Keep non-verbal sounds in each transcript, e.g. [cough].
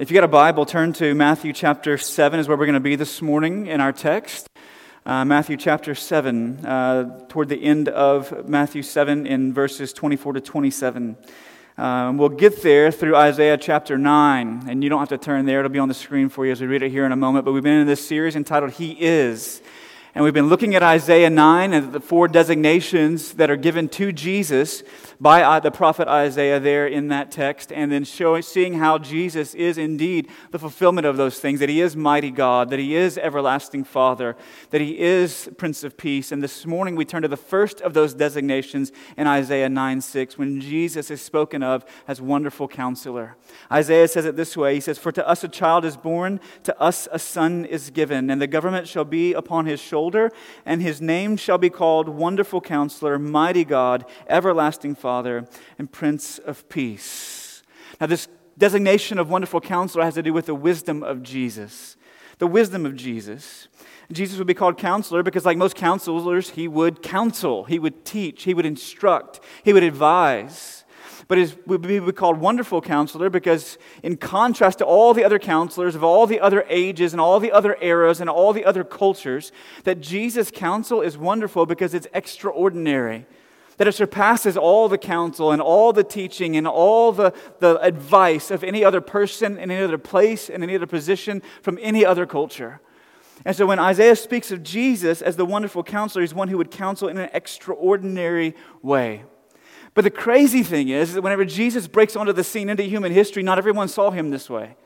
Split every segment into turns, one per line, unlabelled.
If you got a Bible, turn to Matthew chapter 7, is where we're going to be this morning in our text. Uh, Matthew chapter 7, uh, toward the end of Matthew 7, in verses 24 to 27. Um, we'll get there through Isaiah chapter 9, and you don't have to turn there. It'll be on the screen for you as we read it here in a moment. But we've been in this series entitled He Is. And we've been looking at Isaiah 9 and the four designations that are given to Jesus by uh, the prophet Isaiah there in that text, and then showing, seeing how Jesus is indeed the fulfillment of those things that he is mighty God, that he is everlasting Father, that he is Prince of Peace. And this morning we turn to the first of those designations in Isaiah 9 6, when Jesus is spoken of as wonderful counselor. Isaiah says it this way He says, For to us a child is born, to us a son is given, and the government shall be upon his shoulder, and his name shall be called Wonderful Counselor, Mighty God, Everlasting Father, and Prince of Peace. Now, this designation of Wonderful Counselor has to do with the wisdom of Jesus. The wisdom of Jesus. Jesus would be called counselor because, like most counselors, he would counsel, he would teach, he would instruct, he would advise but he would be called Wonderful Counselor because, in contrast to all the other counselors of all the other ages and all the other eras and all the other cultures, that Jesus' counsel is wonderful because it's extraordinary. That it surpasses all the counsel and all the teaching and all the, the advice of any other person in any other place in any other position from any other culture. And so when Isaiah speaks of Jesus as the wonderful counselor, he's one who would counsel in an extraordinary way. But the crazy thing is that whenever Jesus breaks onto the scene into human history, not everyone saw him this way.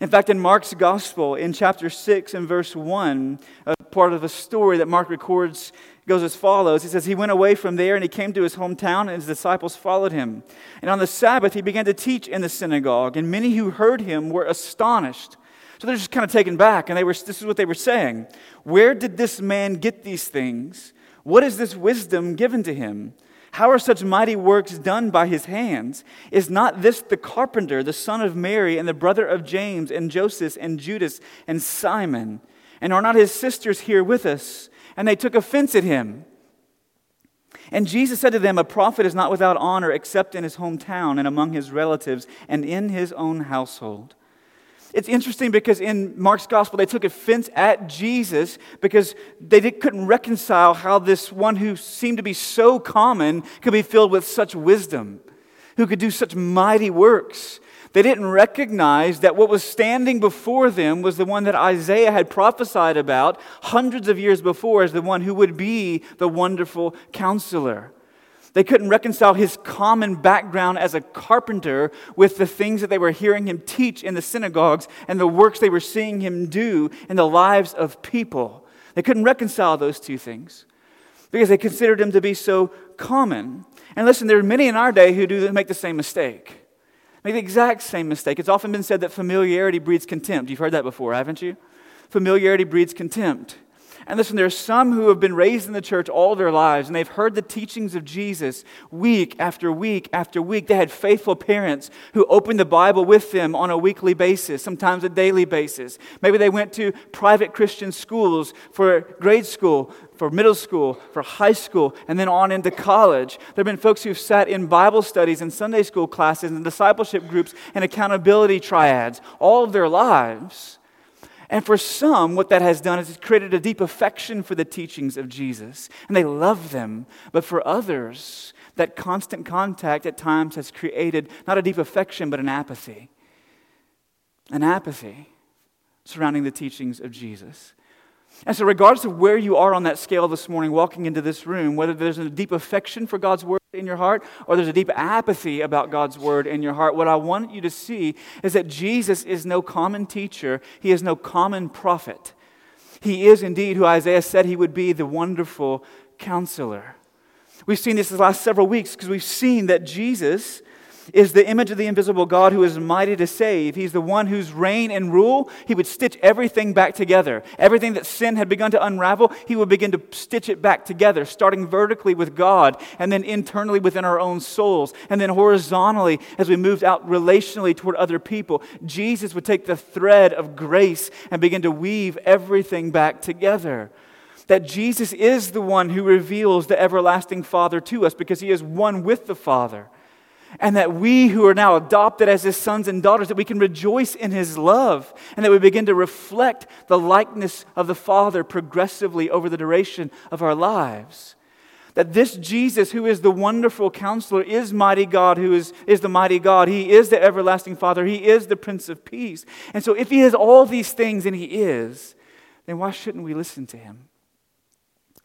In fact, in Mark's gospel, in chapter 6 and verse 1, a part of a story that Mark records goes as follows. He says, He went away from there and he came to his hometown, and his disciples followed him. And on the Sabbath, he began to teach in the synagogue, and many who heard him were astonished. So they're just kind of taken back, and they were, this is what they were saying Where did this man get these things? What is this wisdom given to him? How are such mighty works done by his hands? Is not this the carpenter, the son of Mary, and the brother of James, and Joseph, and Judas, and Simon? And are not his sisters here with us? And they took offense at him. And Jesus said to them, A prophet is not without honor except in his hometown and among his relatives and in his own household. It's interesting because in Mark's gospel, they took offense at Jesus because they couldn't reconcile how this one who seemed to be so common could be filled with such wisdom, who could do such mighty works. They didn't recognize that what was standing before them was the one that Isaiah had prophesied about hundreds of years before as the one who would be the wonderful counselor. They couldn't reconcile his common background as a carpenter with the things that they were hearing him teach in the synagogues and the works they were seeing him do in the lives of people. They couldn't reconcile those two things because they considered him to be so common. And listen, there are many in our day who do make the same mistake. Make the exact same mistake. It's often been said that familiarity breeds contempt. You've heard that before, haven't you? Familiarity breeds contempt. And listen, there are some who have been raised in the church all their lives and they've heard the teachings of Jesus week after week after week. They had faithful parents who opened the Bible with them on a weekly basis, sometimes a daily basis. Maybe they went to private Christian schools for grade school, for middle school, for high school, and then on into college. There have been folks who've sat in Bible studies and Sunday school classes and discipleship groups and accountability triads all of their lives. And for some, what that has done is it's created a deep affection for the teachings of Jesus, and they love them. But for others, that constant contact at times has created not a deep affection, but an apathy. An apathy surrounding the teachings of Jesus. And so, regardless of where you are on that scale this morning, walking into this room, whether there's a deep affection for God's word in your heart or there's a deep apathy about God's word in your heart, what I want you to see is that Jesus is no common teacher, he is no common prophet. He is indeed who Isaiah said he would be the wonderful counselor. We've seen this the last several weeks because we've seen that Jesus is the image of the invisible God who is mighty to save. He's the one whose reign and rule, he would stitch everything back together. Everything that sin had begun to unravel, he would begin to stitch it back together, starting vertically with God, and then internally within our own souls, and then horizontally as we moved out relationally toward other people. Jesus would take the thread of grace and begin to weave everything back together that Jesus is the one who reveals the everlasting Father to us because he is one with the Father. And that we who are now adopted as his sons and daughters, that we can rejoice in his love, and that we begin to reflect the likeness of the Father progressively over the duration of our lives. That this Jesus, who is the wonderful counselor, is mighty God, who is, is the mighty God. He is the everlasting Father. He is the Prince of Peace. And so, if he has all these things, and he is, then why shouldn't we listen to him?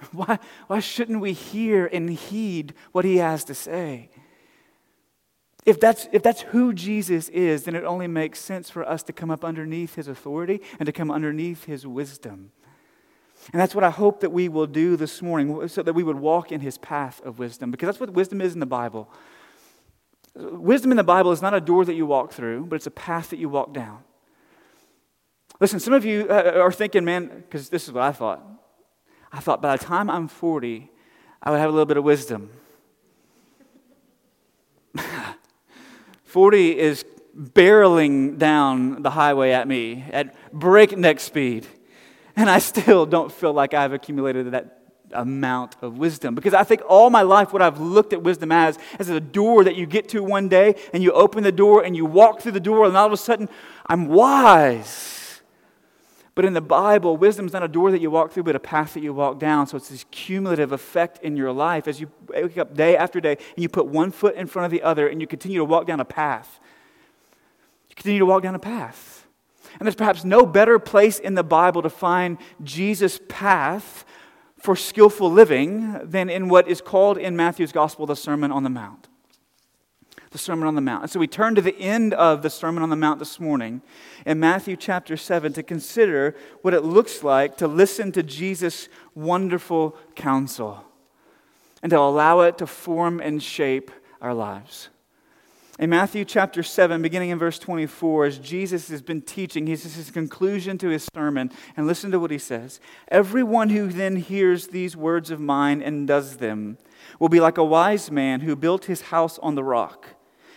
[laughs] Why, why shouldn't we hear and heed what he has to say? If that's, if that's who Jesus is, then it only makes sense for us to come up underneath his authority and to come underneath his wisdom. And that's what I hope that we will do this morning, so that we would walk in his path of wisdom, because that's what wisdom is in the Bible. Wisdom in the Bible is not a door that you walk through, but it's a path that you walk down. Listen, some of you uh, are thinking, man, because this is what I thought. I thought by the time I'm 40, I would have a little bit of wisdom. 40 is barreling down the highway at me at breakneck speed. And I still don't feel like I've accumulated that amount of wisdom. Because I think all my life, what I've looked at wisdom as, as a door that you get to one day, and you open the door and you walk through the door, and all of a sudden, I'm wise. But in the Bible, wisdom is not a door that you walk through, but a path that you walk down. So it's this cumulative effect in your life as you wake up day after day and you put one foot in front of the other and you continue to walk down a path. You continue to walk down a path. And there's perhaps no better place in the Bible to find Jesus' path for skillful living than in what is called in Matthew's Gospel the Sermon on the Mount the Sermon on the Mount. And so we turn to the end of the Sermon on the Mount this morning in Matthew chapter 7 to consider what it looks like to listen to Jesus' wonderful counsel and to allow it to form and shape our lives. In Matthew chapter 7, beginning in verse 24, as Jesus has been teaching, he's his conclusion to his sermon, and listen to what he says. Everyone who then hears these words of mine and does them will be like a wise man who built his house on the rock.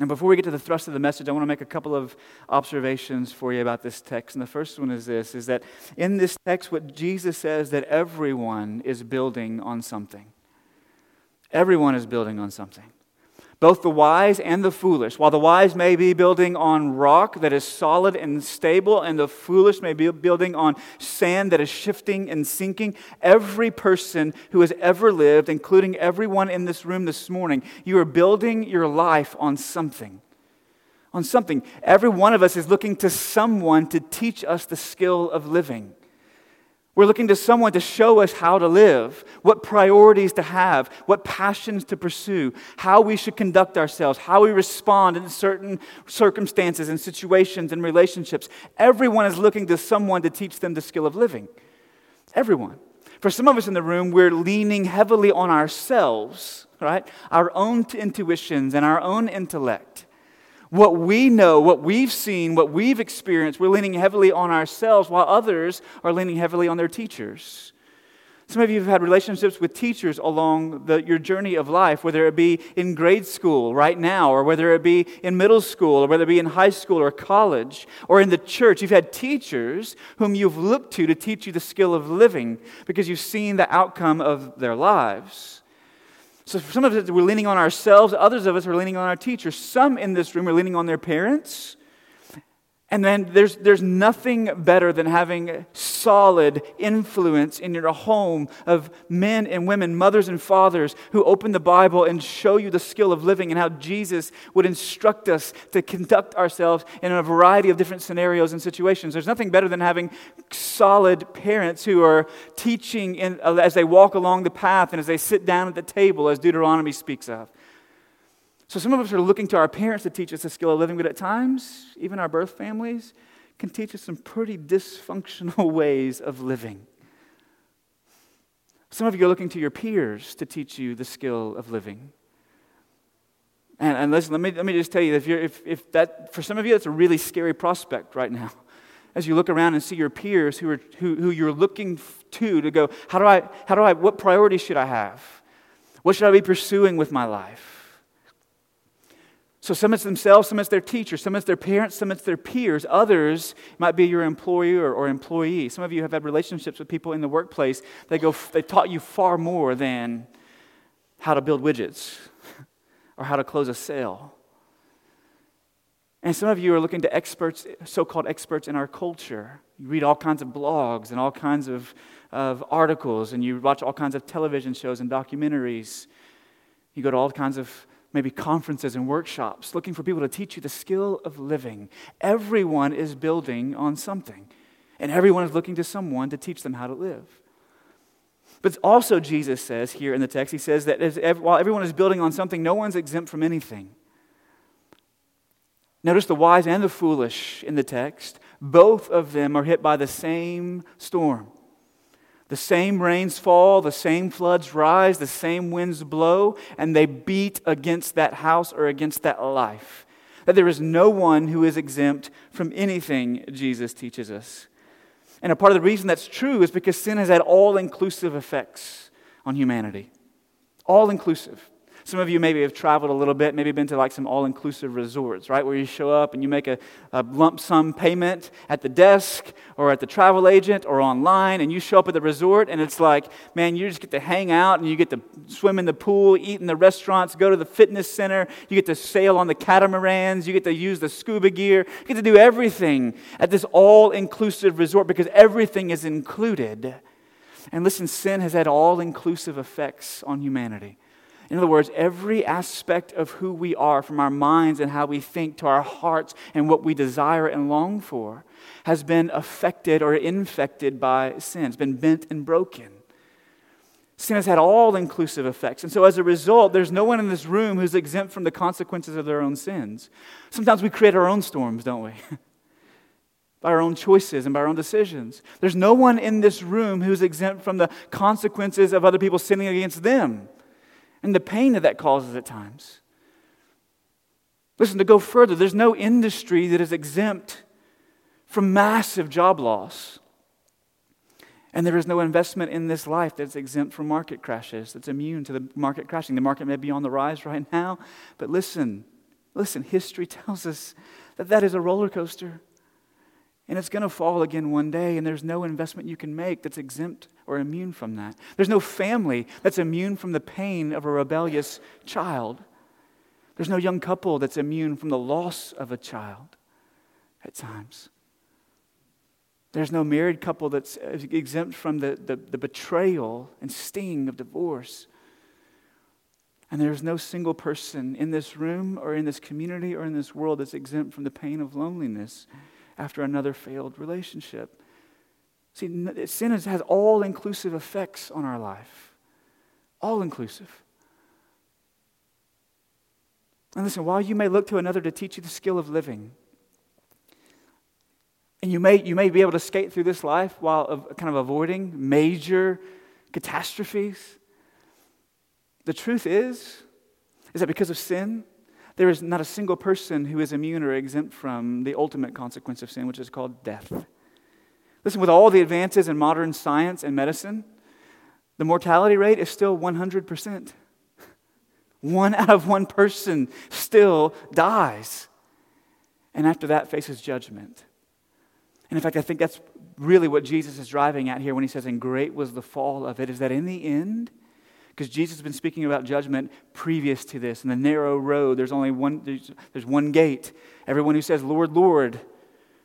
And before we get to the thrust of the message, I want to make a couple of observations for you about this text. And the first one is this is that in this text what Jesus says that everyone is building on something. Everyone is building on something both the wise and the foolish. While the wise may be building on rock that is solid and stable, and the foolish may be building on sand that is shifting and sinking, every person who has ever lived, including everyone in this room this morning, you are building your life on something. On something. Every one of us is looking to someone to teach us the skill of living. We're looking to someone to show us how to live, what priorities to have, what passions to pursue, how we should conduct ourselves, how we respond in certain circumstances and situations and relationships. Everyone is looking to someone to teach them the skill of living. Everyone. For some of us in the room, we're leaning heavily on ourselves, right? Our own intuitions and our own intellect what we know, what we've seen, what we've experienced, we're leaning heavily on ourselves while others are leaning heavily on their teachers. Some of you have had relationships with teachers along the, your journey of life, whether it be in grade school right now, or whether it be in middle school, or whether it be in high school or college, or in the church. You've had teachers whom you've looked to to teach you the skill of living because you've seen the outcome of their lives. So some of us we're leaning on ourselves, others of us are leaning on our teachers. Some in this room are leaning on their parents. And then there's, there's nothing better than having solid influence in your home of men and women, mothers and fathers who open the Bible and show you the skill of living and how Jesus would instruct us to conduct ourselves in a variety of different scenarios and situations. There's nothing better than having solid parents who are teaching in, as they walk along the path and as they sit down at the table, as Deuteronomy speaks of. So some of us are looking to our parents to teach us the skill of living, but at times, even our birth families can teach us some pretty dysfunctional [laughs] ways of living. Some of you are looking to your peers to teach you the skill of living. And, and listen, let me, let me just tell you, if, you're, if, if that, for some of you, that's a really scary prospect right now. As you look around and see your peers who, are, who, who you're looking to to go, how do I, how do I, what priorities should I have? What should I be pursuing with my life? So some it's themselves, some it's their teachers, some it's their parents, some it's their peers. Others might be your employer or employee. Some of you have had relationships with people in the workplace. They go, they taught you far more than how to build widgets [laughs] or how to close a sale. And some of you are looking to experts, so called experts in our culture. You read all kinds of blogs and all kinds of, of articles, and you watch all kinds of television shows and documentaries. You go to all kinds of maybe conferences and workshops looking for people to teach you the skill of living. Everyone is building on something, and everyone is looking to someone to teach them how to live. But also, Jesus says here in the text, he says that while everyone is building on something, no one's exempt from anything. Notice the wise and the foolish in the text. Both of them are hit by the same storm. The same rains fall, the same floods rise, the same winds blow, and they beat against that house or against that life. That there is no one who is exempt from anything, Jesus teaches us. And a part of the reason that's true is because sin has had all inclusive effects on humanity. All inclusive. Some of you maybe have traveled a little bit, maybe been to like some all inclusive resorts, right? Where you show up and you make a, a, lump sum payment at the desk or at the travel agent or online, and you show up at the resort and it's like, man, you just get to hang out and you get to swim in the pool, eat in the restaurants, go to the fitness center, you get to sail on the catamarans, you get to use the scuba gear, you get to do everything at this all inclusive resort because everything is included. And listen, sin has had all inclusive effects on humanity. In other words, every aspect of who we are, from our minds and how we think to our hearts and what we desire and long for, has been affected or infected by sin. It's been bent and broken. Sin has had all inclusive effects. And so, as a result, there's no one in this room who's exempt from the consequences of their own sins. Sometimes we create our own storms, don't we? [laughs] by our own choices and by our own decisions. There's no one in this room who's exempt from the consequences of other people sinning against them and the pain that that causes at times. Listen, to go further, there's no industry that is exempt from massive job loss. And there is no investment in this life that's exempt from market crashes, that's immune to the market crashing. The market may be on the rise right now, but listen, listen, history tells us that that is a roller coaster. And it's going to fall again one day, and there's no investment you can make that's exempt or immune from that. There's no family that's immune from the pain of a rebellious child. There's no young couple that's immune from the loss of a child at times. There's no married couple that's exempt from the, the, the betrayal and sting of divorce. And there's no single person in this room or in this community or in this world that's exempt from the pain of loneliness after another failed relationship. See, sin has all inclusive effects on our life. All inclusive. And listen, while you may look to another to teach you the skill of living, and you may, you may be able to skate through this life while kind of avoiding major catastrophes, the truth is, is that because of sin, there is not a single person who is immune or exempt from the ultimate consequence of sin, which is called death. Listen, with all the advances in modern science and medicine, the mortality rate is still 100%. One out of one person still dies. And after that, faces judgment. And in fact, I think that's really what Jesus is driving at here when he says, and great was the fall of it, is that in the end, because Jesus has been speaking about judgment previous to this. In the narrow road, there's only one, there's, there's one gate. Everyone who says, Lord, Lord,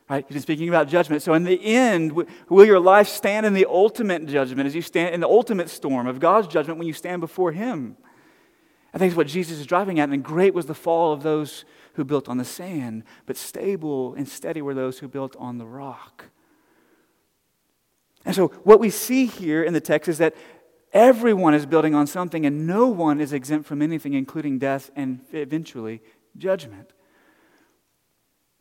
right? He's been speaking about judgment. So in the end, will your life stand in the ultimate judgment as you stand in the ultimate storm of God's judgment when you stand before Him? I think it's what Jesus is driving at. And great was the fall of those who built on the sand, but stable and steady were those who built on the rock. And so, what we see here in the text is that Everyone is building on something, and no one is exempt from anything, including death and eventually judgment.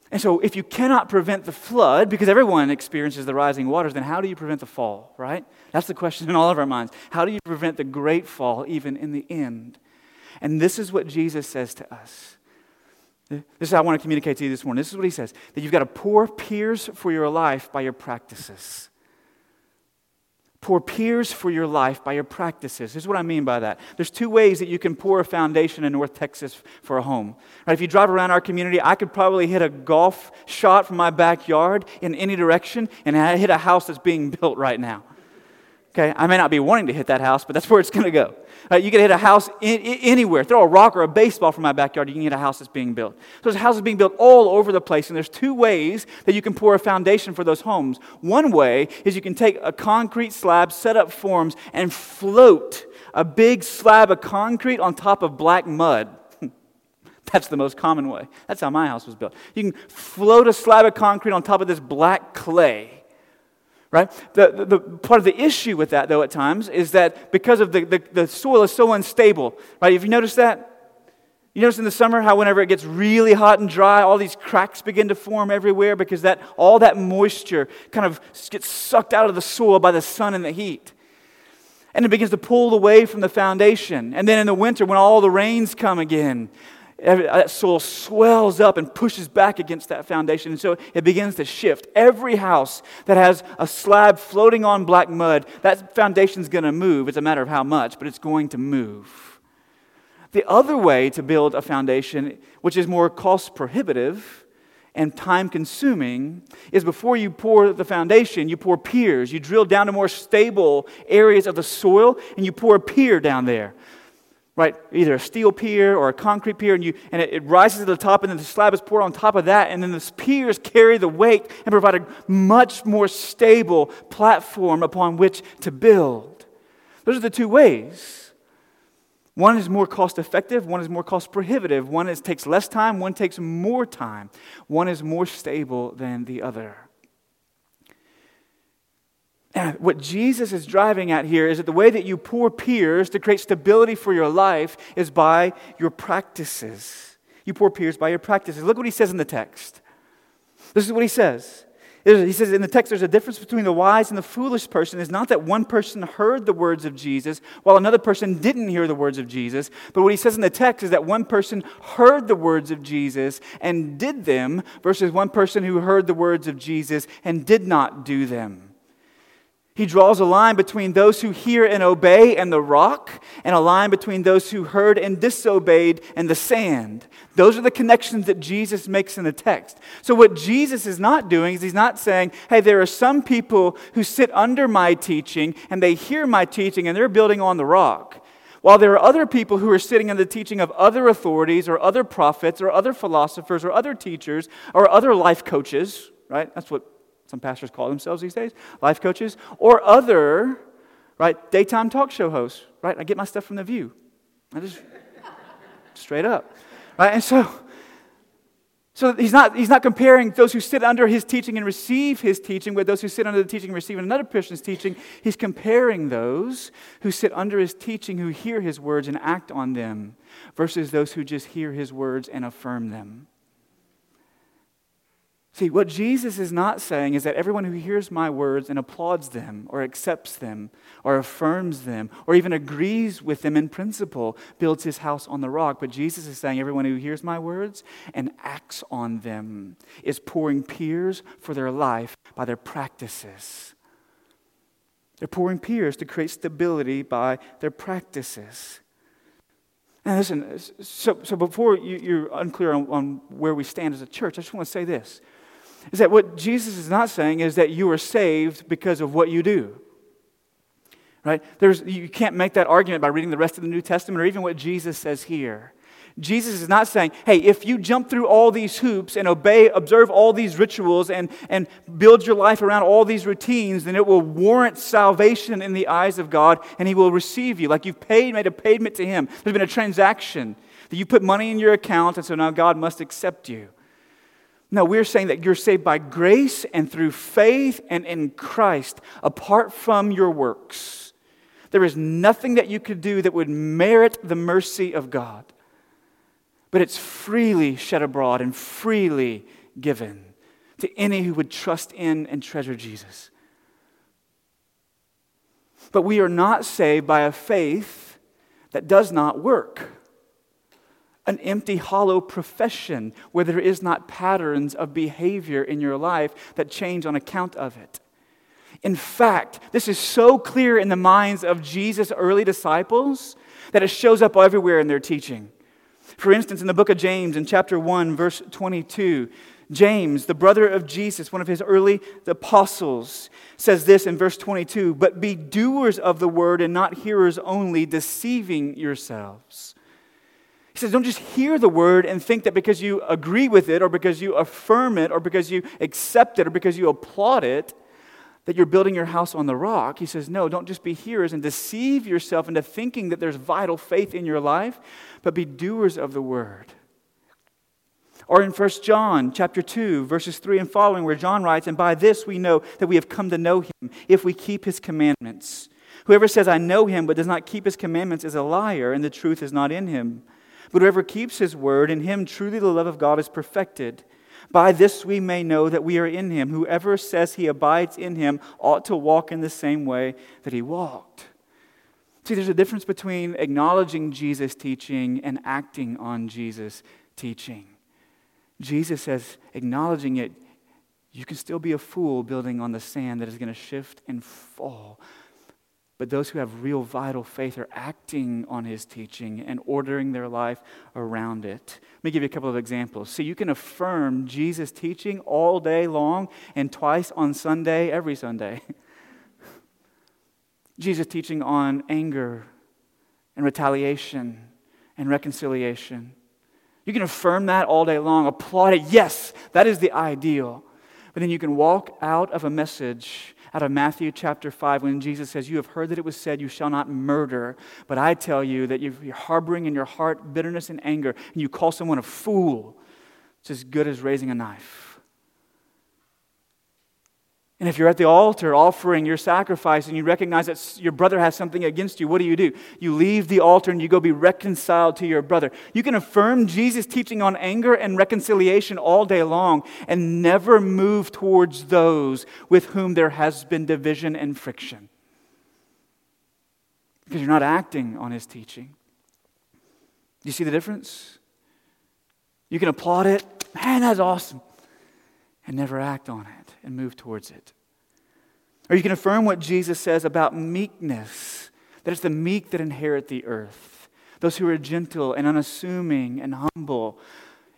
And so, if you cannot prevent the flood, because everyone experiences the rising waters, then how do you prevent the fall, right? That's the question in all of our minds. How do you prevent the great fall, even in the end? And this is what Jesus says to us. This is how I want to communicate to you this morning. This is what he says that you've got to pour piers for your life by your practices. Pour piers for your life by your practices. Here's what I mean by that. There's two ways that you can pour a foundation in North Texas for a home. Right, if you drive around our community, I could probably hit a golf shot from my backyard in any direction and hit a house that's being built right now. Okay, I may not be wanting to hit that house, but that's where it's going to go. Uh, you can hit a house in, in, anywhere. Throw a rock or a baseball from my backyard, you can hit a house that's being built. So there's houses being built all over the place, and there's two ways that you can pour a foundation for those homes. One way is you can take a concrete slab, set up forms, and float a big slab of concrete on top of black mud. [laughs] That's the most common way. That's how my house was built. You can float a slab of concrete on top of this black clay right? The, the, the, part of the issue with that, though, at times, is that because of the, the, the soil is so unstable, right? Have you noticed that? You notice in the summer how whenever it gets really hot and dry, all these cracks begin to form everywhere because that, all that moisture kind of gets sucked out of the soil by the sun and the heat. And it begins to pull away from the foundation. And then in the winter, when all the rains come again, that soil swells up and pushes back against that foundation. And so it begins to shift. Every house that has a slab floating on black mud, that foundation is going to move. It's a matter of how much, but it's going to move. The other way to build a foundation, which is more cost prohibitive and time consuming, is before you pour the foundation, you pour piers. You drill down to more stable areas of the soil and you pour a pier down there right? Either a steel pier or a concrete pier, and, you, and it, it, rises to the top, and then the slab is poured on top of that, and then the piers carry the weight and provide a much more stable platform upon which to build. Those are the two ways. One is more cost effective, one is more cost prohibitive. One is, takes less time, one takes more time. One is more stable than the other. What Jesus is driving at here is that the way that you pour piers to create stability for your life is by your practices. You pour piers by your practices. Look what he says in the text. This is what he says. He says in the text, there's a difference between the wise and the foolish person. It's not that one person heard the words of Jesus while another person didn't hear the words of Jesus. But what he says in the text is that one person heard the words of Jesus and did them versus one person who heard the words of Jesus and did not do them. He draws a line between those who hear and obey and the rock, and a line between those who heard and disobeyed and the sand. Those are the connections that Jesus makes in the text. So, what Jesus is not doing is he's not saying, hey, there are some people who sit under my teaching and they hear my teaching and they're building on the rock. While there are other people who are sitting in the teaching of other authorities or other prophets or other philosophers or other teachers or other life coaches, right? That's what some pastors call themselves these days, life coaches, or other, right, daytime talk show hosts, right? I get my stuff from The View. I just, [laughs] straight up, right? And so, so he's not, he's not comparing those who sit under his teaching and receive his teaching with those who sit under the teaching and receive another person's teaching. He's comparing those who sit under his teaching, who hear his words and act on them, versus those who just hear his words and affirm them. See, what Jesus is not saying is that everyone who hears my words and applauds them, or accepts them, or affirms them, or even agrees with them in principle builds his house on the rock. But Jesus is saying everyone who hears my words and acts on them is pouring piers for their life by their practices. They're pouring piers to create stability by their practices. And listen, so, so before you, are unclear on, on where we stand as a church, I just want to say this is that what Jesus is not saying is that you are saved because of what you do. Right? There's, you can't make that argument by reading the rest of the New Testament or even what Jesus says here. Jesus is not saying, hey, if you jump through all these hoops and obey, observe all these rituals and, and build your life around all these routines, then it will warrant salvation in the eyes of God and He will receive you. Like you've paid, made a payment to Him. There's been a transaction that you put money in your account, and so now God must accept you. No, we're saying that you're saved by grace and through faith and in Christ, apart from your works. There is nothing that you could do that would merit the mercy of God. But it's freely shed abroad and freely given to any who would trust in and treasure Jesus. But we are not saved by a faith that does not work. An empty, hollow profession where there is not patterns of behavior in your life that change on account of it. In fact, this is so clear in the minds of Jesus' early disciples that it shows up everywhere in their teaching. For instance, in the book of James, in chapter 1, verse 22, James, the brother of Jesus, one of his early apostles, says this in verse 22 But be doers of the word and not hearers only, deceiving yourselves. He says, don't just hear the word and think that because you agree with it, or because you affirm it, or because you accept it, or because you applaud it, that you're building your house on the rock. He says, no, don't just be hearers and deceive yourself into thinking that there's vital faith in your life, but be doers of the word. Or in 1 John chapter 2, verses 3 and following, where John writes, And by this we know that we have come to know him, if we keep his commandments. Whoever says, I know him, but does not keep his commandments, is a liar, and the truth is not in him. But whoever keeps his word, in him truly the love of God is perfected. By this we may know that we are in him. Whoever says he abides in him ought to walk in the same way that he walked. See, there's a difference between acknowledging Jesus' teaching and acting on Jesus' teaching. Jesus says, acknowledging it, you can still be a fool building on the sand that is going to shift and fall. But those who have real vital faith are acting on his teaching and ordering their life around it. Let me give you a couple of examples. So you can affirm Jesus' teaching all day long and twice on Sunday, every Sunday. [laughs] Jesus' teaching on anger and retaliation and reconciliation. You can affirm that all day long, applaud it. Yes, that is the ideal. But then you can walk out of a message out of Matthew chapter 5 when Jesus says, You have heard that it was said, You shall not murder. But I tell you that if you're harboring in your heart bitterness and anger, and you call someone a fool, it's as good as raising a knife. And if you're at the altar offering your sacrifice and you recognize that your brother has something against you, what do you do? You leave the altar and you go be reconciled to your brother. You can affirm Jesus' teaching on anger and reconciliation all day long and never move towards those with whom there has been division and friction. Because you're not acting on his teaching. You see the difference? You can applaud it. Man, that's awesome. And never act on it and move towards it. Or you can affirm what Jesus says about meekness that it's the meek that inherit the earth, those who are gentle and unassuming and humble.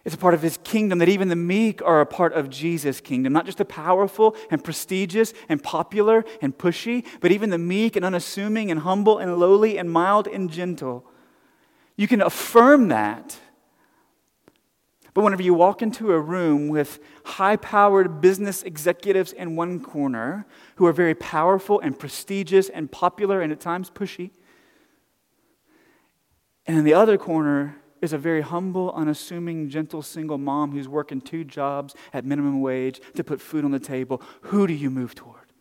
It's a part of his kingdom that even the meek are a part of Jesus' kingdom. Not just the powerful and prestigious and popular and pushy, but even the meek and unassuming and humble and lowly and mild and gentle. You can affirm that but whenever you walk into a room with high powered business executives in one corner who are very powerful and prestigious and popular and at times pushy, and in the other corner is a very humble, unassuming, gentle single mom who's working two jobs at minimum wage to put food on the table, who do you move toward?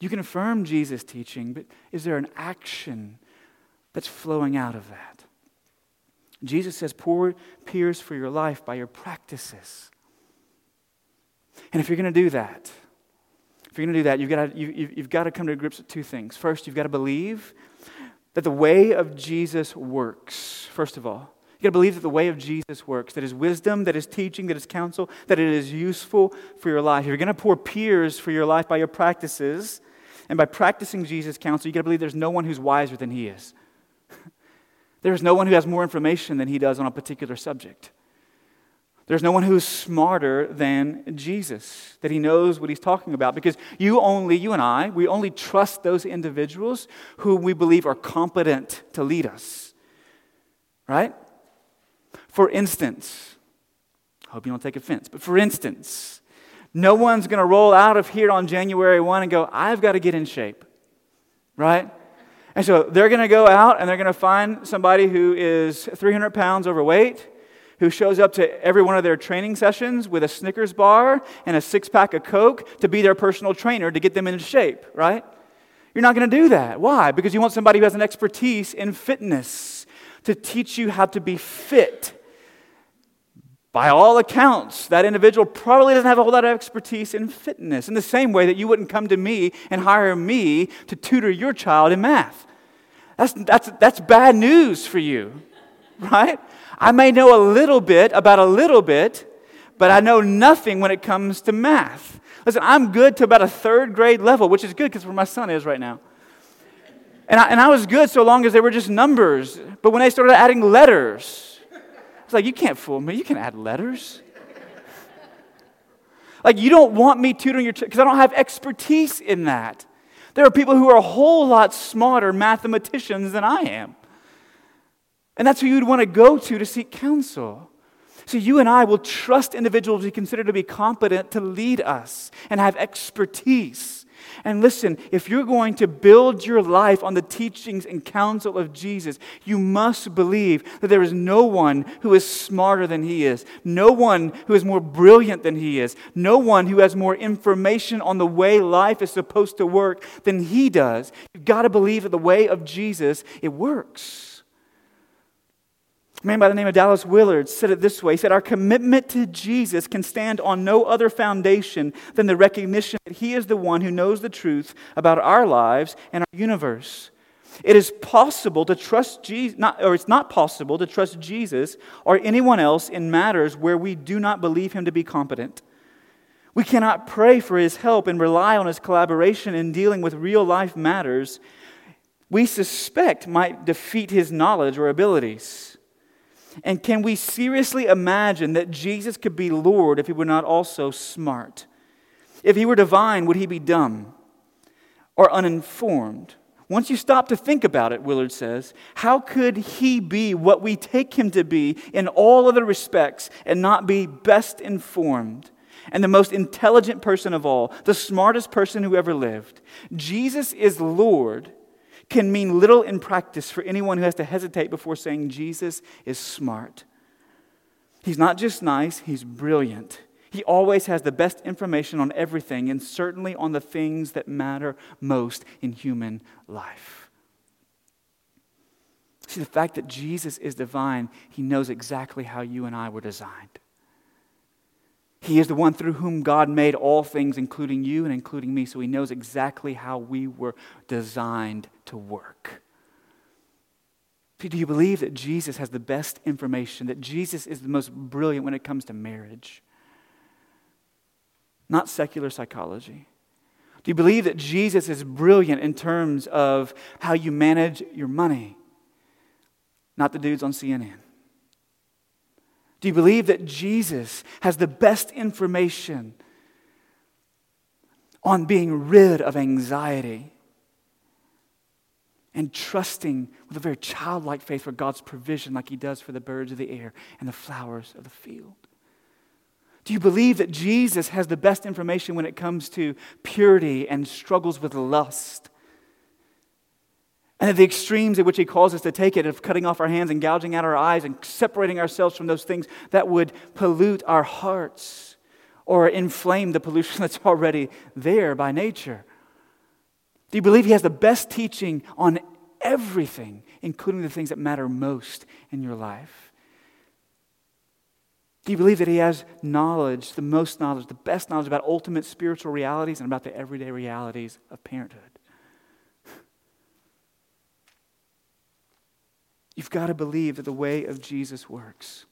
You can affirm Jesus' teaching, but is there an action that's flowing out of that. Jesus says, pour piers for your life by your practices. And if you're going to do that, if you're going to do that, you've got to, you, you've got to come to grips with two things. First, you've got to believe that the way of Jesus works, first of all. You've got to believe that the way of Jesus works, that his wisdom, that his teaching, that his counsel, that it is useful for your life. If you're going to pour piers for your life by your practices, and by practicing Jesus' counsel, you've got to believe there's no one who's wiser than he is. There's no one who has more information than he does on a particular subject. There's no one who is smarter than Jesus, that he knows what he's talking about. Because you only, you and I, we only trust those individuals who we believe are competent to lead us. Right? For instance, I hope you don't take offense, but for instance, no one's going to roll out of here on January 1 and go, I've got to get in shape. Right? And so they're going to go out and they're going to find somebody who is 300 pounds overweight, who shows up to every one of their training sessions with a Snickers bar and a six pack of Coke to be their personal trainer to get them into shape, right? You're not going to do that. Why? Because you want somebody who has an expertise in fitness to teach you how to be fit. By all accounts, that individual probably doesn't have a whole lot of expertise in fitness, in the same way that you wouldn't come to me and hire me to tutor your child in math. That's, that's, that's bad news for you, right? I may know a little bit about a little bit, but I know nothing when it comes to math. Listen, I'm good to about a third grade level, which is good because where my son is right now. And I, and I was good so long as they were just numbers. But when they started adding letters, it's like, you can't fool me. You can add letters. like, you don't want me tutoring your because I don't have expertise in that. There are people who are a whole lot smarter mathematicians than I am. And that's who you'd want to go to to seek counsel. So you and I will trust individuals we consider to be competent to lead us and have expertise. And listen, if you're going to build your life on the teachings and counsel of Jesus, you must believe that there is no one who is smarter than he is, no one who is more brilliant than he is, no one who has more information on the way life is supposed to work than he does. You've got to believe that the way of Jesus, it works. A man by the name of Dallas Willard said it this way He said, Our commitment to Jesus can stand on no other foundation than the recognition that He is the one who knows the truth about our lives and our universe. It is possible to trust Jesus, not, or it's not possible to trust Jesus or anyone else in matters where we do not believe Him to be competent. We cannot pray for His help and rely on His collaboration in dealing with real life matters we suspect might defeat His knowledge or abilities. And can we seriously imagine that Jesus could be Lord if he were not also smart? If he were divine, would he be dumb or uninformed? Once you stop to think about it, Willard says, how could he be what we take him to be in all other respects and not be best informed and the most intelligent person of all, the smartest person who ever lived? Jesus is Lord can mean little in practice for anyone who has to hesitate before saying Jesus is smart. He's not just nice, he's brilliant. He always has the best information on everything, and certainly on the things that matter most in human life. See, the fact that Jesus is divine, he knows exactly how you and I were designed. He is the one through whom God made all things, including you and including me, so He knows exactly how we were designed to work. Do you believe that Jesus has the best information, that Jesus is the most brilliant when it comes to marriage? Not secular psychology. Do you believe that Jesus is brilliant in terms of how you manage your money? Not the dudes on CNN. Do you believe that Jesus has the best information on being rid of anxiety and trusting with a very childlike faith for God's provision, like He does for the birds of the air and the flowers of the field? Do you believe that Jesus has the best information when it comes to purity and struggles with lust? And the extremes at which he calls us to take it of cutting off our hands and gouging out our eyes and separating ourselves from those things that would pollute our hearts or inflame the pollution [laughs] that's already there by nature. Do you believe he has the best teaching on everything, including the things that matter most in your life? Do you believe that he has knowledge, the most knowledge, the best knowledge about ultimate spiritual realities and about the everyday realities of parenthood? You've got to believe that the way of Jesus works.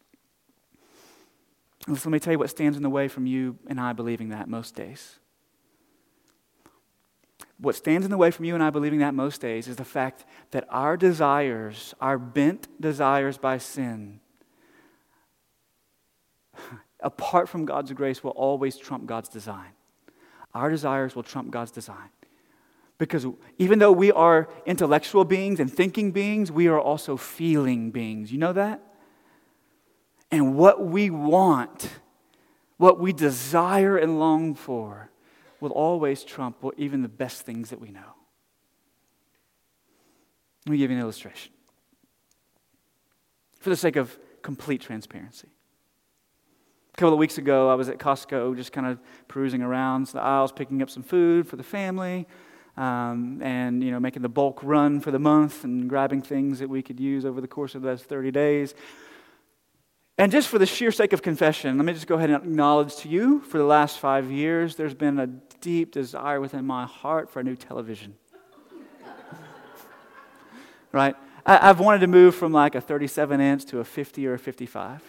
let me tell you what stands in the way from you and I believing that most days. What stands in the way from you and I believing that most days is the fact that our desires, our bent desires by sin, [laughs] apart from God's grace, will always trump God's design. Our desires will trump God's design. Because even though we are intellectual beings and thinking beings, we are also feeling beings. You know that? And what we want, what we desire and long for, will always trump even the best things that we know. Let me give you an illustration. For the sake of complete transparency. A couple of weeks ago, I was at Costco just kind of perusing around the aisles, picking up some food for the family um, and you know making the bulk run for the month and grabbing things that we could use over the course of those 30 days. And just for the sheer sake of confession, let me just go ahead and acknowledge to you for the last five years, there's been a deep desire within my heart for a new television. [laughs] right? I, have wanted to move from like a 37 inch to a 50 or a 55.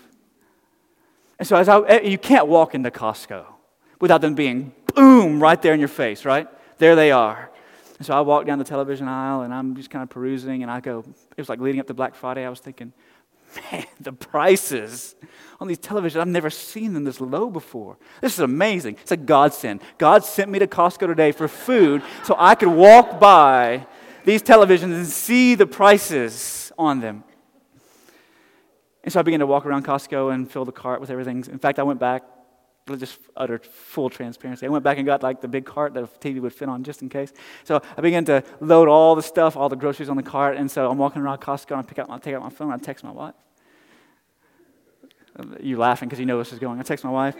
And so as I, eh, you can't walk into Costco without them being boom right there in your face, right? There they are. And so I walk down the television aisle and I'm just kind of perusing and I go, it was like leading up to Black Friday. I was thinking, man, [laughs] the prices on these televisions, I've never seen them this low before. This is amazing. It's a godsend. God sent me to Costco today for food so I could walk by these televisions and see the prices on them. And so I began to walk around Costco and fill the cart with everything. In fact, I went back, just utter full transparency. I went back and got like the big cart that a TV would fit on just in case. So I began to load all the stuff, all the groceries on the cart. And so I'm walking around Costco and I pick out my, take out my phone and I text my wife. Uh, you laughing because you know this is going. I text my wife.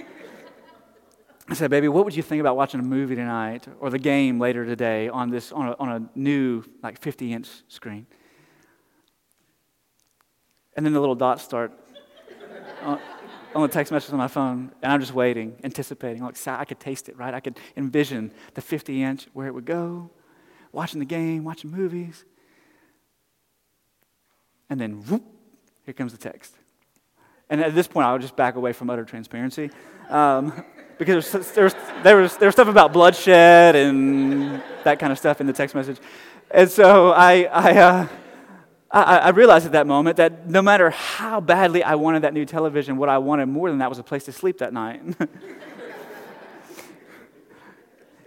I said, baby, what would you think about watching a movie tonight or the game later today on this on a, on a new like 50 inch screen? And then the little dots start on, on the text message on my phone, and I'm just waiting, anticipating. Like I could taste it, right? I could envision the 50 inch where it would go, watching the game, watching movies, and then whoop, here comes the text. And at this point, I would just back away from utter transparency. Um, [laughs] because there's, there's, there, was, there was stuff about bloodshed and that kind of stuff in the text message. And so I, I, uh, I, I, realized at that moment that no matter how badly I wanted that new television, what I wanted more than that was a place to sleep that night. [laughs]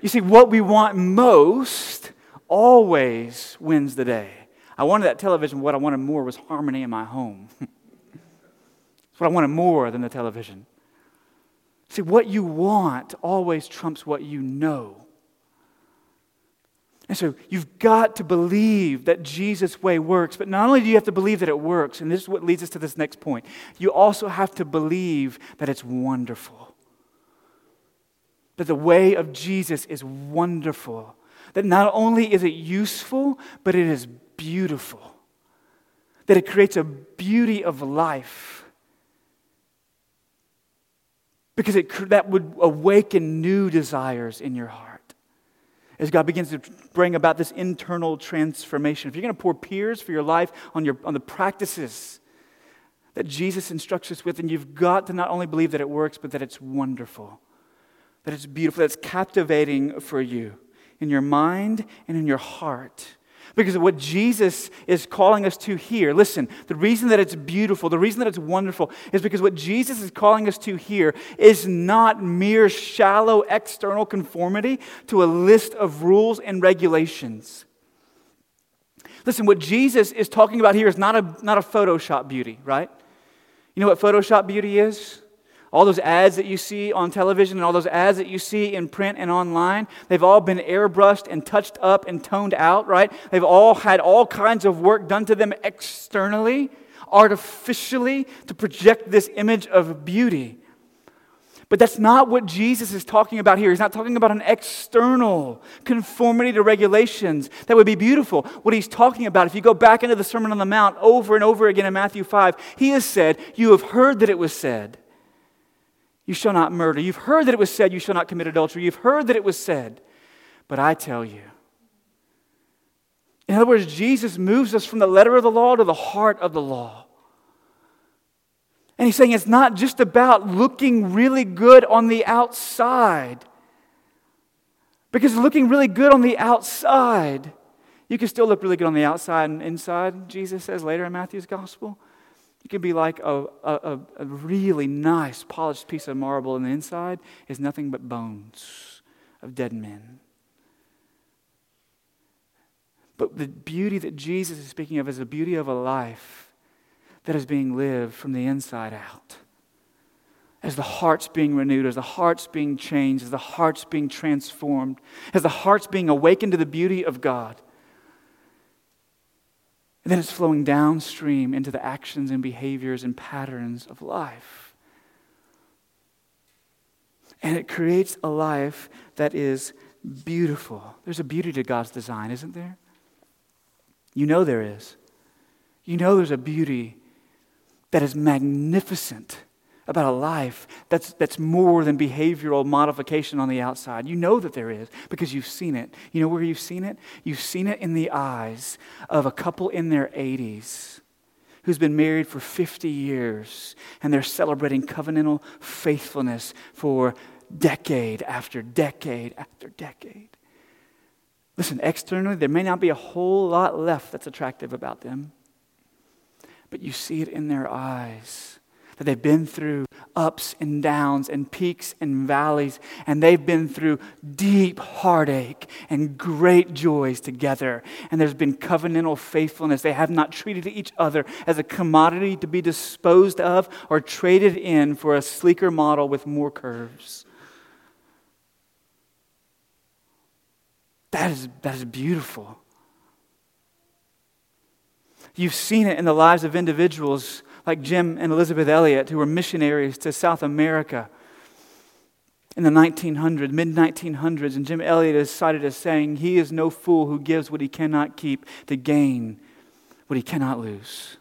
you see, what we want most always wins the day. I wanted that television. What I wanted more was harmony in my home. [laughs] That's what I wanted more than the television. See, what you want always trumps what you know. And so you've got to believe that Jesus' way works. But not only do you have to believe that it works, and this is what leads us to this next point, you also have to believe that it's wonderful. That the way of Jesus is wonderful. That not only is it useful, but it is beautiful. That it creates a beauty of life because it, that would awaken new desires in your heart as God begins to bring about this internal transformation. If you're going to pour piers for your life on, your, on the practices that Jesus instructs us with, then you've got to not only believe that it works, but that it's wonderful, that it's beautiful, that it's captivating for you in your mind and in your heart. Because what Jesus is calling us to here. Listen, the reason that it's beautiful, the reason that it's wonderful, is because what Jesus is calling us to here is not mere shallow external conformity to a list of rules and regulations. Listen, what Jesus is talking about here is not a, not a Photoshop beauty, right? You know what Photoshop beauty is? All those ads that you see on television and all those ads that you see in print and online, they've all been airbrushed and touched up and toned out, right? They've all had all kinds of work done to them externally, artificially, to project this image of beauty. But that's not what Jesus is talking about here. He's not talking about an external conformity to regulations that would be beautiful. What he's talking about, if you go back into the Sermon on the Mount over and over again in Matthew 5, he has said, You have heard that it was said. You shall not murder. You've heard that it was said, You shall not commit adultery. You've heard that it was said. But I tell you. In other words, Jesus moves us from the letter of the law to the heart of the law. And he's saying it's not just about looking really good on the outside. Because looking really good on the outside, you can still look really good on the outside and inside, Jesus says later in Matthew's gospel. You could be like a, a, a really nice, polished piece of marble, and the inside is nothing but bones of dead men. But the beauty that Jesus is speaking of is the beauty of a life that is being lived from the inside out. As the heart's being renewed, as the heart's being changed, as the heart's being transformed, as the heart's being awakened to the beauty of God. And then it's flowing downstream into the actions and behaviors and patterns of life. And it creates a life that is beautiful. There's a beauty to God's design, isn't there? You know there is. You know there's a beauty that is magnificent about a life that's, that's more than behavioral modification on the outside. You know that there is because you've seen it. You know where you've seen it? You've seen it in the eyes of a couple in their 80s who's been married for 50 years and they're celebrating covenantal faithfulness for decade after decade after decade. Listen, externally, there may not be a whole lot left that's attractive about them, but you see it in their eyes that they've been through ups and downs and peaks and valleys, and they've been through deep heartache and great joys together. And there's been covenantal faithfulness. They have not treated each other as a commodity to be disposed of or traded in for a sleeker model with more curves. That is, that is beautiful. You've seen it in the lives of individuals like Jim and Elisabeth Elliot, who were missionaries to South America in the 1900s, mid 1900s. And Jim Elliot is cited as saying, He is no fool who gives what he cannot keep to gain what he cannot lose.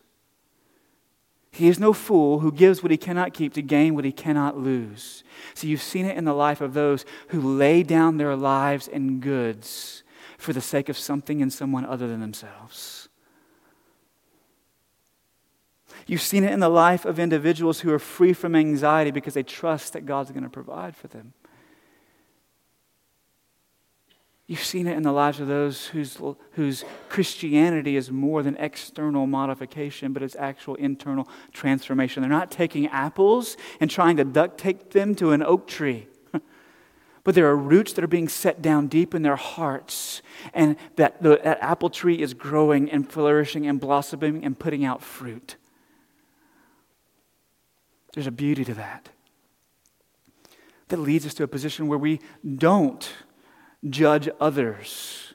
He is no fool who gives what he cannot keep to gain what he cannot lose. So you've seen it in the life of those who lay down their lives and goods for the sake of something and someone other than themselves. You've seen it in the life of individuals who are free from anxiety because they trust that God's going to provide for them. You've seen it in the lives of those whose, whose Christianity is more than external modification, but it's actual internal transformation. They're not taking apples and trying to duct tape them to an oak tree. [laughs] but there are roots that are being set down deep in their hearts, and that, the, that apple tree is growing and flourishing and blossoming and putting out fruit. There's a beauty to that. That leads us to a position where we don't judge others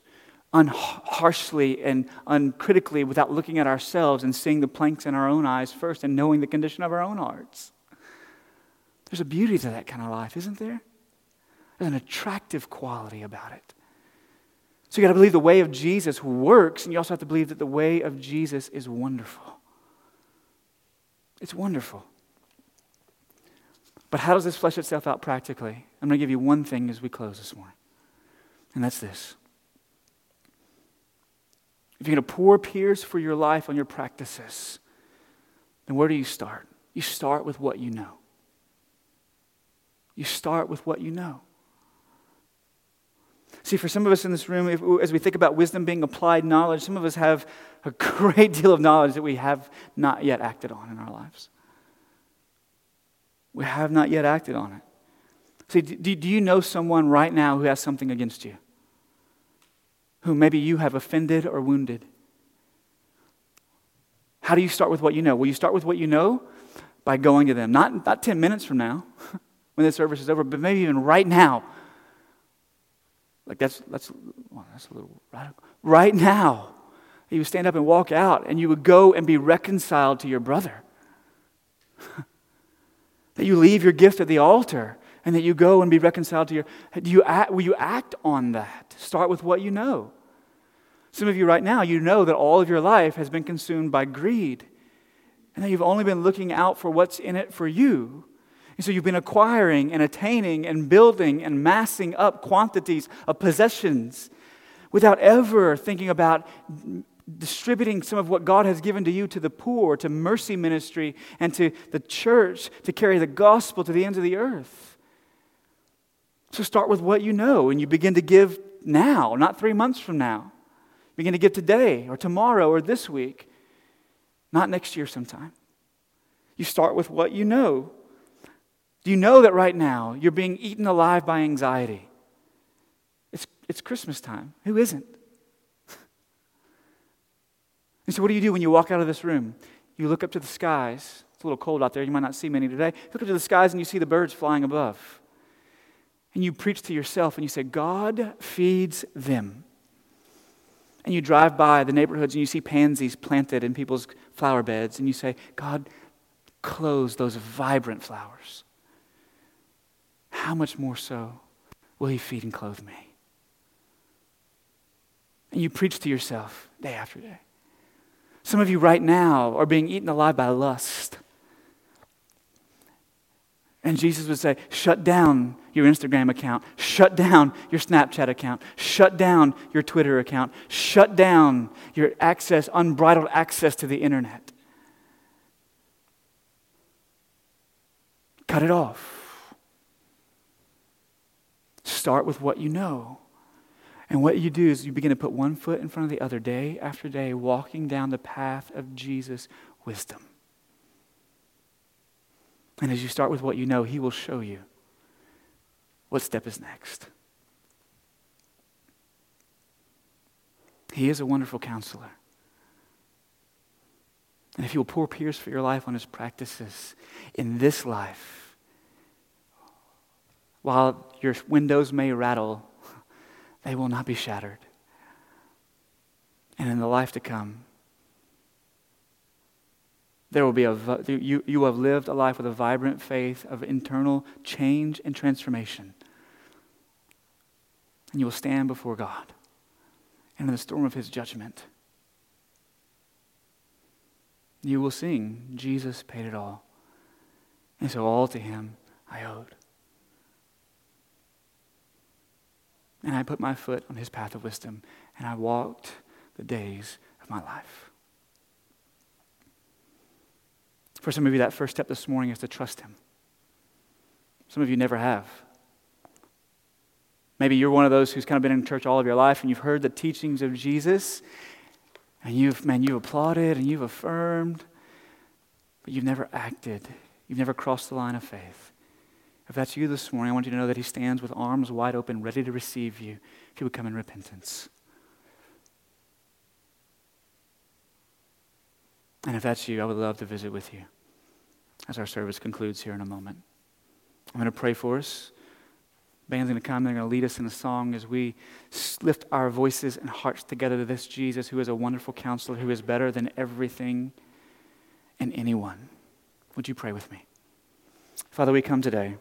unharshly and uncritically without looking at ourselves and seeing the planks in our own eyes first and knowing the condition of our own hearts. There's a beauty to that kind of life, isn't there? There's an attractive quality about it. So you got to believe the way of Jesus works, and you also have to believe that the way of Jesus is wonderful. It's wonderful. But how does this flesh itself out practically? I'm going to give you one thing as we close this morning, and that's this. If you're going to pour piers for your life on your practices, then where do you start? You start with what you know. You start with what you know. See, for some of us in this room, if, as we think about wisdom being applied knowledge, some of us have a [laughs] great deal of knowledge that we have not yet acted on in our lives. We have not yet acted on it. See, do, do you know someone right now who has something against you? Who maybe you have offended or wounded? How do you start with what you know? Will you start with what you know? By going to them. Not, not 10 minutes from now [laughs] when the service is over, but maybe even right now. Like that's, that's, well, that's a little radical. Right now, you would stand up and walk out and you would go and be reconciled to your brother. [laughs] That you leave your gift at the altar and that you go and be reconciled to your. Do you act, will you act on that? Start with what you know. Some of you right now, you know that all of your life has been consumed by greed and that you've only been looking out for what's in it for you. And so you've been acquiring and attaining and building and massing up quantities of possessions without ever thinking about distributing some of what God has given to you to the poor, to mercy ministry, and to the church to carry the gospel to the ends of the earth. So start with what you know, and you begin to give now, not three months from now. Begin to give today, or tomorrow, or this week, not next year sometime. You start with what you know. Do you know that right now you're being eaten alive by anxiety? It's, it's Christmas time. Who isn't? And so, what do you do when you walk out of this room? You look up to the skies. It's a little cold out there. You might not see many today. You look up to the skies and you see the birds flying above. And you preach to yourself and you say, God feeds them. And you drive by the neighborhoods and you see pansies planted in people's flower beds and you say, God clothes those vibrant flowers. How much more so will He feed and clothe me? And you preach to yourself day after day. Some of you right now are being eaten alive by lust. And Jesus would say, Shut down your Instagram account. Shut down your Snapchat account. Shut down your Twitter account. Shut down your access, unbridled access to the internet. Cut it off. Start with what you know. And what you do is you begin to put one foot in front of the other day after day, walking down the path of Jesus' wisdom. And as you start with what you know, He will show you what step is next. He is a wonderful counselor. And if you will pour piers for your life on His practices in this life, while your windows may rattle, they will not be shattered. And in the life to come, there will be a, you, you have lived a life with a vibrant faith of internal change and transformation. And you will stand before God and in the storm of his judgment. You will sing, Jesus paid it all. And so all to him I owed. And I put my foot on his path of wisdom, and I walked the days of my life. For some of you, that first step this morning is to trust Him. Some of you never have. Maybe you're one of those who's kind of been in church all of your life and you've heard the teachings of Jesus and you've, man, you've applauded and you've affirmed, but you've never acted. You've never crossed the line of faith. If that's you this morning, I want you to know that He stands with arms wide open, ready to receive you if you would come in repentance. And if that's you, I would love to visit with you as our service concludes here in a moment. I'm going to pray for us. Band's going to come. They're going to lead us in a song as we lift our voices and hearts together to this Jesus who is a wonderful counselor, who is better than everything and anyone. Would you pray with me? Father, we come today.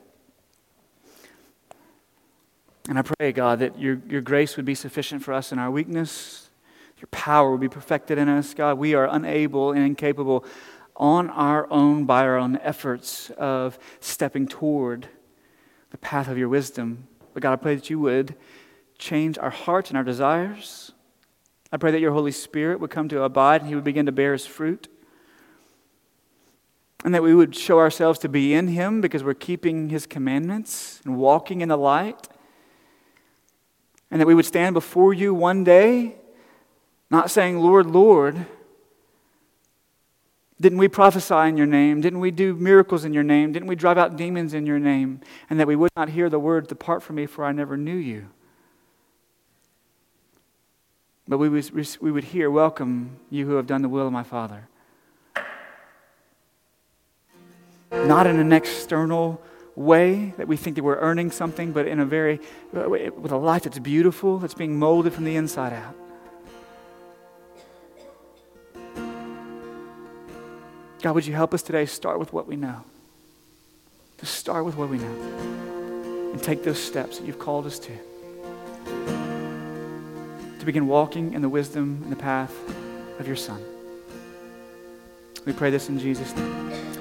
And I pray, God, that your, your grace would be sufficient for us in our weakness. Your power would be perfected in us. God, we are unable and incapable on our own by our own efforts of stepping toward the path of your wisdom. But God, I pray that you would change our hearts and our desires. I pray that your Holy Spirit would come to abide and he would begin to bear his fruit. And that we would show ourselves to be in him because we're keeping his commandments and walking in the light. And that we would stand before you one day, not saying, Lord, Lord, didn't we prophesy in your name? Didn't we do miracles in your name? Didn't we drive out demons in your name? And that we would not hear the word, Depart from me, for I never knew you. But we would, we would hear, Welcome, you who have done the will of my Father. Not in an external way that we think that we're earning something, but in a very, with a life that's beautiful, that's being molded from the inside out. God, would you help us today start with what we know? To start with what we know and take those steps that you've called us to. To begin walking in the wisdom and the path of your Son. We pray this in Jesus' name.